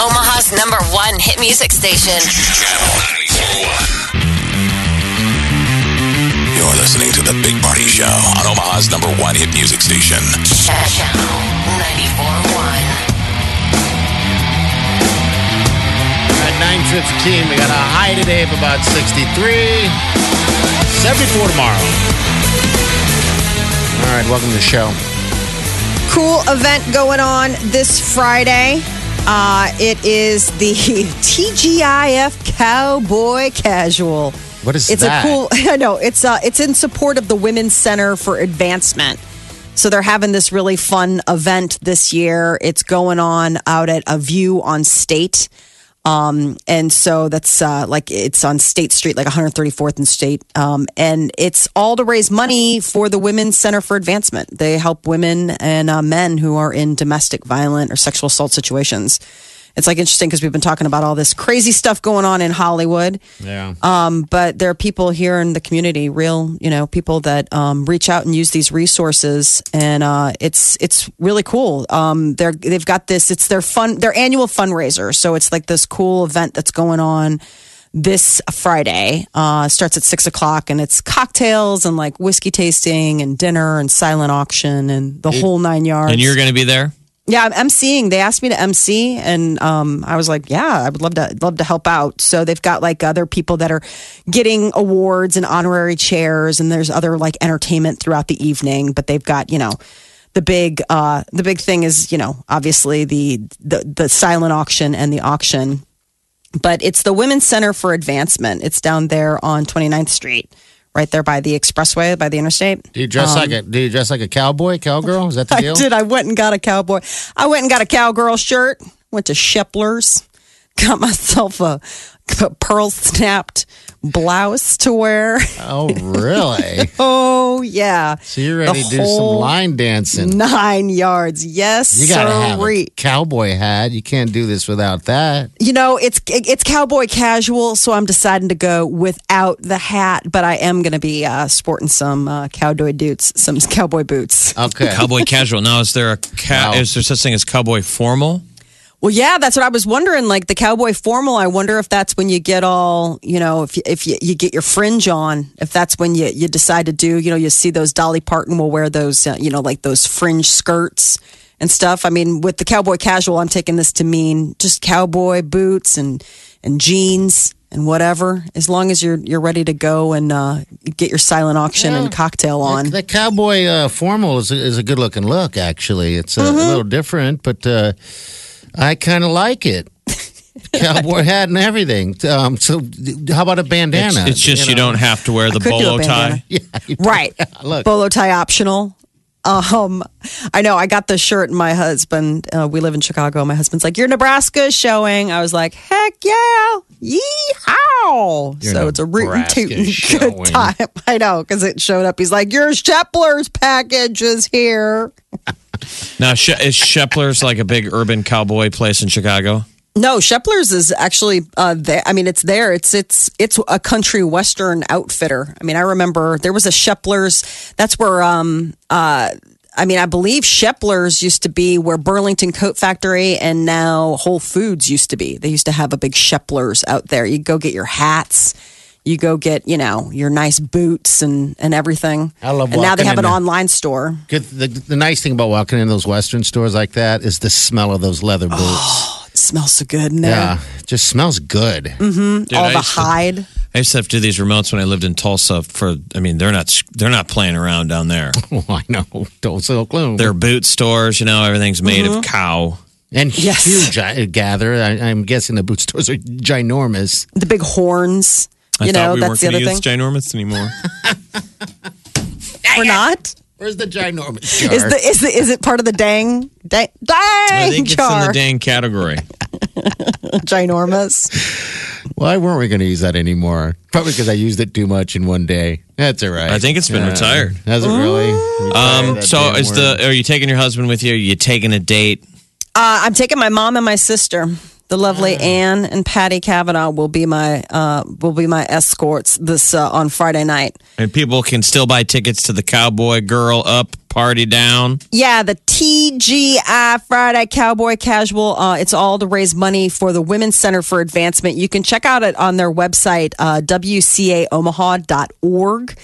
Omaha's number one hit music station. Channel 941. You're listening to The Big Party Show on Omaha's number one hit music station. Channel 94.1. At 9.15, we got a high today of about 63. 74 tomorrow. All right, welcome to the show. cool event going on this Friday. Uh, it is the TGIF Cowboy Casual. What is it's that? a cool. I know it's uh, it's in support of the Women's Center for Advancement. So they're having this really fun event this year. It's going on out at a View on State. Um, and so that's uh, like it's on State Street, like 134th and State. Um, and it's all to raise money for the Women's Center for Advancement. They help women and uh, men who are in domestic violent or sexual assault situations. It's like interesting because we've been talking about all this crazy stuff going on in Hollywood. Yeah. Um, but there are people here in the community, real, you know, people that um, reach out and use these resources, and uh, it's it's really cool. Um, they're they've got this. It's their fun, their annual fundraiser. So it's like this cool event that's going on this Friday. Uh, starts at six o'clock, and it's cocktails and like whiskey tasting and dinner and silent auction and the whole nine yards. And you're going to be there? Yeah, I'm emceeing. They asked me to MC, and um, I was like, "Yeah, I would love to love to help out." So they've got like other people that are getting awards and honorary chairs, and there's other like entertainment throughout the evening. But they've got you know the big uh, the big thing is you know obviously the the the silent auction and the auction. But it's the Women's Center for Advancement. It's down there on 29th Street, right there by the expressway, by the interstate. Do you dress like a Do you dress like a cowboy, cowgirl? Is that the Um, I deal? did. I went and got a cowboy. I went and got a cowgirl shirt. Went to Shepler's. Got myself a, a pearl snapped blouse to wear. Oh, really? Oh yeah, So you're ready The to do some line dancing? nine yards. Yes, You gotta have a cowboy hat. You can't do this without that. You know, it's it's cowboy casual, so I'm deciding to go without the hat, but I am going to be uh, sporting some uh, cowboy boots, some cowboy boots. Okay. Cowboy casual. Now, is there a ca- Wow. is there such thing as cowboy formal? Well, yeah, that's what I was wondering. Like the cowboy formal, I wonder if that's when you get all, you know, if you, if you, you get your fringe on, if that's when you you decide to do, you know, you see those Dolly Parton will wear those, uh, you know, like those fringe skirts and stuff. I mean, with the cowboy casual, I'm taking this to mean just cowboy boots and and jeans and whatever, as long as you're you're ready to go and uh, get your silent auction and cocktail on. The cowboy uh, formal is a, is a good looking look. Actually, it's a, Mm-hmm. little different, but uh, I kind of like it. Cowboy hat and everything. Um, so, how about a bandana? It's, it's just you, know? don't have to wear the could do a bolo tie. Yeah, Right. Look. Bolo tie optional. Um, I know I got the shirt and my husband, uh, we live in Chicago. My husband's like, your Nebraska is showing. I was like, heck yeah. Yeehaw. Your so it's a rootin' Nebraska tootin' showing. good time. I know, because it showed up. He's like, your Shepler's package is here. Now, is Shepler's like a big urban cowboy place in Chicago? No, Shepler's is actually uh, there. I mean, it's there. It's it's it's a country western outfitter. I mean, I remember there was a Shepler's. That's where um uh. I mean, I believe Shepler's used to be where Burlington Coat Factory and now Whole Foods used to be. They used to have a big Shepler's out there. You go get your hats, you go get you know your nice boots and and everything. I love And now they have an there. online store. Good. The, the nice thing about walking in those Western stores like that is the smell of those leather boots. It smells so good in there. yeah, just smells good. Dude, All I the used to- hide. I used to have to do these remotes when I lived in Tulsa. For I mean, they're not they're not playing around down there. Oh, I know. Don't sell gloom. They're boot stores. You know, everything's made Mm-hmm. of cow. and Yes. huge. I gather. I, I'm guessing the boot stores are ginormous. the big horns. I You know, we that's weren't the going other to thing. use ginormous anymore. We're not. Where's the ginormous jar? Is the is the is it part of the dang dang dang I think it's in the dang category. Ginormous. Why weren't we going to use that anymore? Probably because I used it too much in one day. That's all right. I think it's been retired. Has it really? Retired Um, so is word. the are you taking your husband with you? Are you taking a date? Uh, I'm taking my mom and my sister. The lovely Ah. Anne and Patty Kavanaugh will be my uh, will be my escorts this uh, on Friday night. And people can still buy tickets to the Cowboy Girl Up Party Down. Yeah, the TGI Friday Cowboy Casual. Uh, it's all to raise money for the Women's Center for Advancement. You can check out it on their website, uh, wcaomaha.org.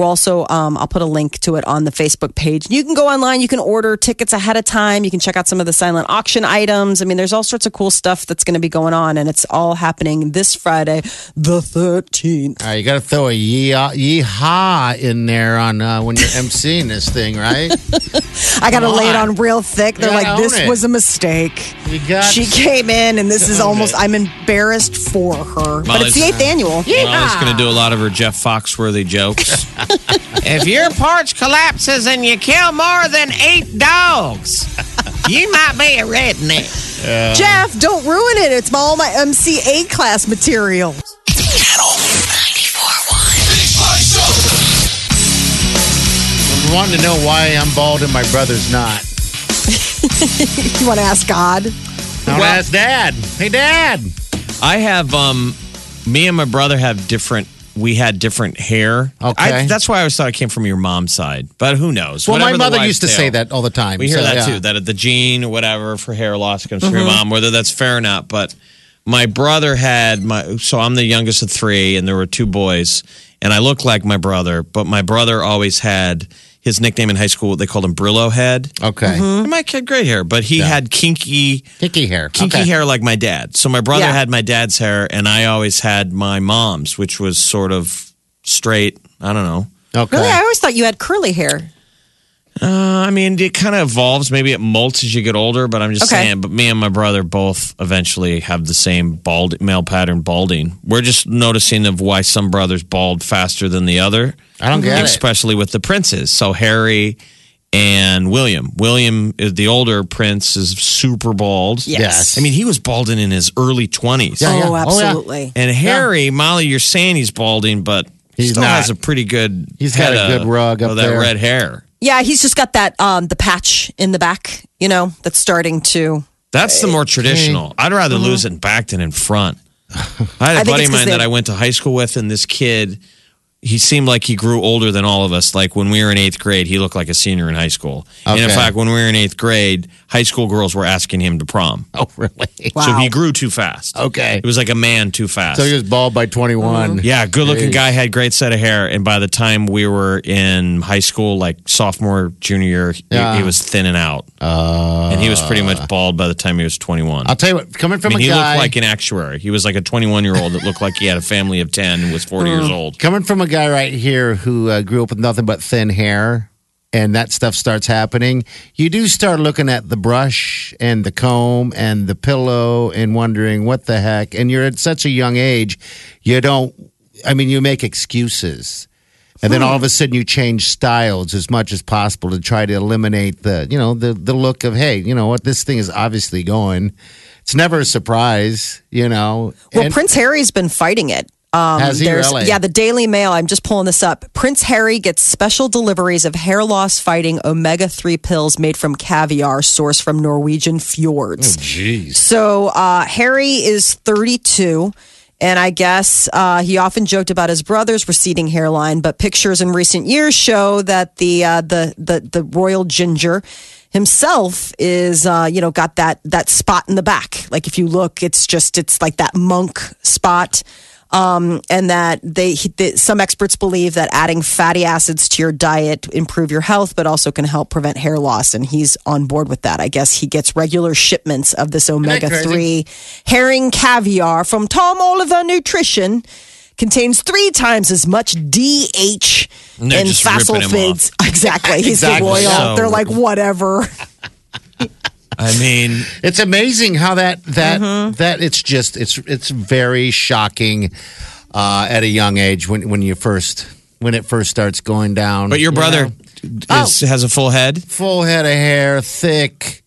We're also, um, I'll put a link to it on the Facebook page. You can go online. You can order tickets ahead of time. You can check out some of the silent auction items. I mean, there's all sorts of cool stuff that's going to be going on, and it's all happening this Friday, the 13th. All right, you got to throw a yee- yeehaw in there on uh, when you're emceeing this thing, right? I got to lay it on. on real thick. They're like, this it. was a mistake. You got She came in, and this is almost, it. I'm embarrassed for her. But it's the eighth annual. Molly's going to do a lot of her Jeff Foxworthy jokes. if your porch collapses and you kill more than eight dogs, you might be a redneck. Jeff, don't ruin it. It's all my MCA class material. Channel 94.1. I'm wanting to know why I'm bald and my brother's not. You want to ask God? I want to ask Dad. Hey, Dad. I have um, me and my brother have different. We had different hair. Okay. I, that's why I always thought it came from your mom's side, but who knows? Well, my Whatever the mother used to tale. say that all the time. We hear so, that yeah. too. That the gene or whatever for hair loss comes Mm-hmm. from your mom, whether that's fair or not. But my brother had my. So I'm the youngest of three, and there were two boys, and I look like my brother. But my brother always had his nickname in high school. They called him Brillo Head. Okay. Mm-hmm. And Mike had gray hair, but he had kinky. Kinky hair. Kinky Okay. hair like my dad. So my brother Yeah. had my dad's hair, and I always had my mom's, which was sort of straight. I don't know. Okay. Really? I always thought you had curly hair. Uh, I mean, it kind of evolves. Maybe it molts as you get older, but I'm just Okay. saying. But me and my brother both eventually have the same bald male pattern balding. We're just noticing of why some brothers bald faster than the other, I don't get it. especially with the princes. So Harry and William. William is the older prince is super bald. Yes. I mean, he was balding in his early 20s. Yeah, yeah. Oh, Oh, yeah. absolutely. And Harry, Molly, you're saying he's balding, but he still not. has a pretty good. He's got a good of- rug up of that there. red hair. Yeah, he's just got that um the patch in the back, you know, that's starting to That's the more traditional. I'd rather lose it in back than in front. I had Mm-hmm. I a think buddy of of 'cause mine that I went to high school with, and this kid, he seemed like he grew older than all of us. Like when we were in eighth grade, he looked like a senior in high school. And in fact, when we were in eighth grade, high school girls were asking him to prom. Oh, really? Wow. So he grew too fast. Okay. It was like a man too fast. So he was bald by 21. Yeah, good looking guy, had great set of hair. And by the time we were in high school, like sophomore, junior year, he, Yeah. he was thinning out. Uh, and he was pretty much bald by the time he was 21. I'll tell you what, coming I from mean, a he guy. looked like an actuary. He was like a 21 year old that looked like he had a family of 10 and was 40 years Mm. old. Coming from a guy right here who uh, grew up with nothing but thin hair, and that stuff starts happening, you do start looking at the brush and the comb and the pillow and wondering what the heck. And you're at such a young age, you don't, I mean, you make excuses. And then all of a sudden you change styles as much as possible to try to eliminate the, you know, the, the look of, hey, you know what, this thing is obviously going. It's never a surprise, you know. Well, And- Prince Harry's been fighting it. Um, Has he there's- really? Yeah, the Daily Mail. I'm just pulling this up. Prince Harry gets special deliveries of hair loss fighting omega 3 pills made from caviar sourced from Norwegian fjords. Jeez. So uh, Harry is 32. And I guess uh, he often joked about his brother's receding hairline, but pictures in recent years show that the uh, the, the the royal ginger himself is uh, you know got that that spot in the back. Like if you look, it's just it's like that monk spot. Um, and that they, he- that some experts believe that adding fatty acids to your diet improve your health, but also can help prevent hair loss. And he's on board with that. I guess he gets regular shipments of this omega three herring caviar from Tom Oliver Nutrition. Contains three times as much DH in just ripping feeds. Exactly. He's Exactly. the royal. So- They're like, whatever. I mean, It's amazing how that that Mm-hmm. that it's just it's it's very shocking uh, at a young age when when you first when it first starts going down. but your you brother, know? is, has a full head. Full head of hair, thick.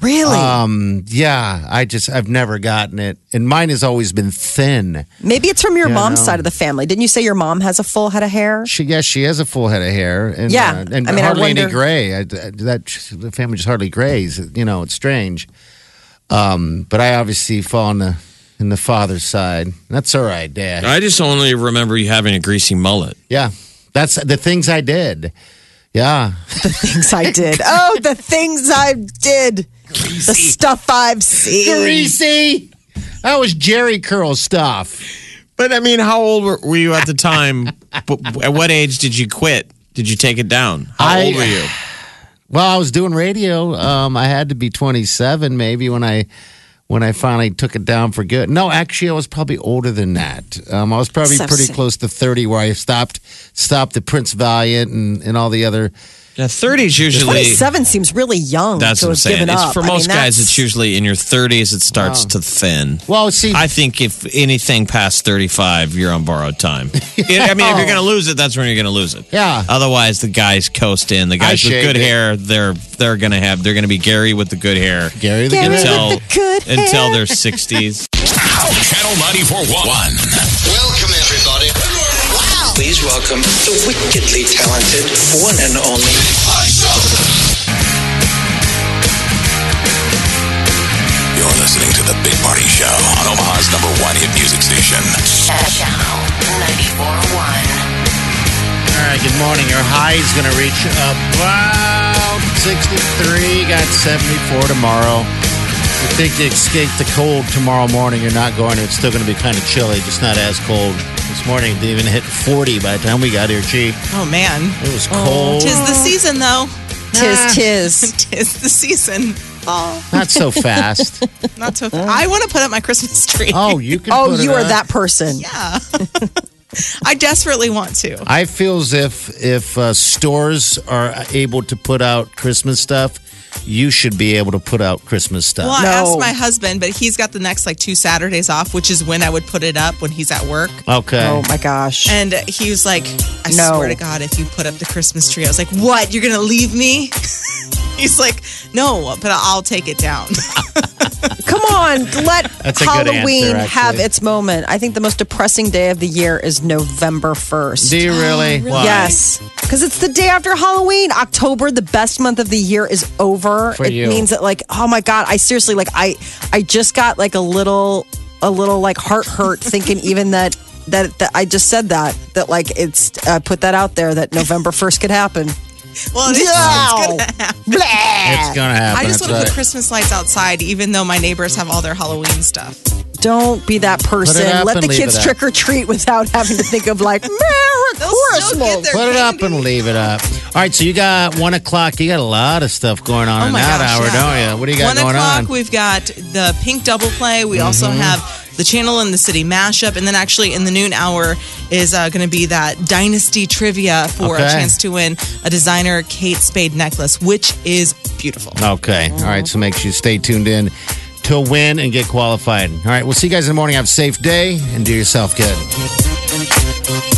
Really? Um, yeah, I just I've never gotten it, and mine has always been thin. Maybe it's from your Yeah, mom's no. side of the family. Didn't you say your mom has a full head of hair? She yes, she has a full head of hair, and Yeah, uh, and I mean, I hardly any gray. I, that the family just hardly grays. You know, it's strange. Um, but I obviously fall in the in the father's side. That's all right, Dad. I just only remember you having a greasy mullet. Yeah, that's the things I did. Yeah, the things I did. Oh, the things I did. The stuff I've seen. greasy. That was Jheri curl stuff. But I mean, how old were, were you at the time? But at what age did you quit? Did you take it down? How I- old were you? Well, I was doing radio. Um, I had to be 27 maybe when I when I finally took it down for good. No, actually, I was probably older than that. Um, I was probably So pretty sick. close to 30 where I stopped stopped the Prince Valiant and, and all the other. Yeah, 30s usually. 27 seems really young That's to what I'm have saying. given It's up. for I mean, most guys, that's- it's usually in your 30s it starts oh. to thin. Well, see, I think if anything past 35, you're on borrowed time. Yeah, I mean, if you're going to lose it, that's when you're going to lose it. Yeah. Otherwise, the guys coast in. The guys with shaved good it. hair, they're they're going to have they're going to be Gary with the good hair Gary the Gary Good until with the good hair. until their 60s. Channel 94.1. Welcome, everybody. Please welcome the wickedly talented one and only. You're listening to The Big Party Show on Omaha's number one hit music station. Channel 94.1. all right. Good morning. Your high is going to reach about 63. Got 74 tomorrow. I think to escape the cold tomorrow morning, you're not going. to. It's still going to be kind of chilly, just not as cold. This morning, it even hit 40 by the time we got here, Chi. Oh man, It was cold. tis the season though. Tis, tis. Tis the season. Oh, Not so fast. not so. Fast. I want to put up my Christmas tree. oh, you can. Oh, put it you are up. that person. yeah. I desperately want to. I feel as if if uh, stores are able to put out Christmas stuff, you should be able to put out Christmas stuff. Well, I No. asked my husband, but he's got the next like two Saturdays off, which is when I would put it up when he's at work. Okay. Oh my gosh. And he was like, I No. swear to God, if you put up the Christmas tree, I was like, what? You're going to leave me? He's like, no, but I'll take it down. Come on, let That's a good Halloween answer, have actually. its moment. I think the most depressing day of the year is November 1st. Do you really? Oh, Why? Yes, because it's the day after Halloween. October, the best month of the year, is over. For it you. means that, like, oh my god, I seriously, like, I, I just got like a little, a little like heart hurt thinking even that. That, that I just said that that like it's uh, put that out there that November first could happen. well, it's, it's going to happen. It's gonna happen. I just That's want to put Christmas lights outside, even though my neighbors have all their Halloween stuff. Don't be that person. up Let the kids trick or treat without having to think of like Merry They'll still get Christmas. Put it up and leave it up. All right, so you got one o'clock. You got a lot of stuff going on Oh in that gosh, hour, yeah. don't you? What do you got One going o'clock, on? Mm-hmm. we've got the Pink Double Play. We also have the Channel and the City mashup, and then actually in the noon hour is uh, going to be that Dynasty trivia for a chance to win a designer Kate Spade necklace, which is beautiful. Okay. All right. So make sure you stay tuned in to win and get qualified. All right. We'll see you guys in the morning. Have a safe day and do yourself good.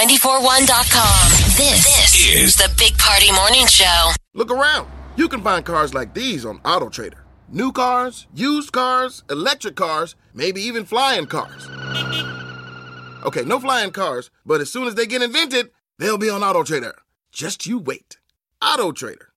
941.com. This, this is the Big Party Morning Show. Look around. You can find cars like these on AutoTrader. New cars, used cars, electric cars, maybe even flying cars. Okay, no flying cars, but as soon as they get invented, they'll be on Auto Trader. Just you wait. Auto Trader.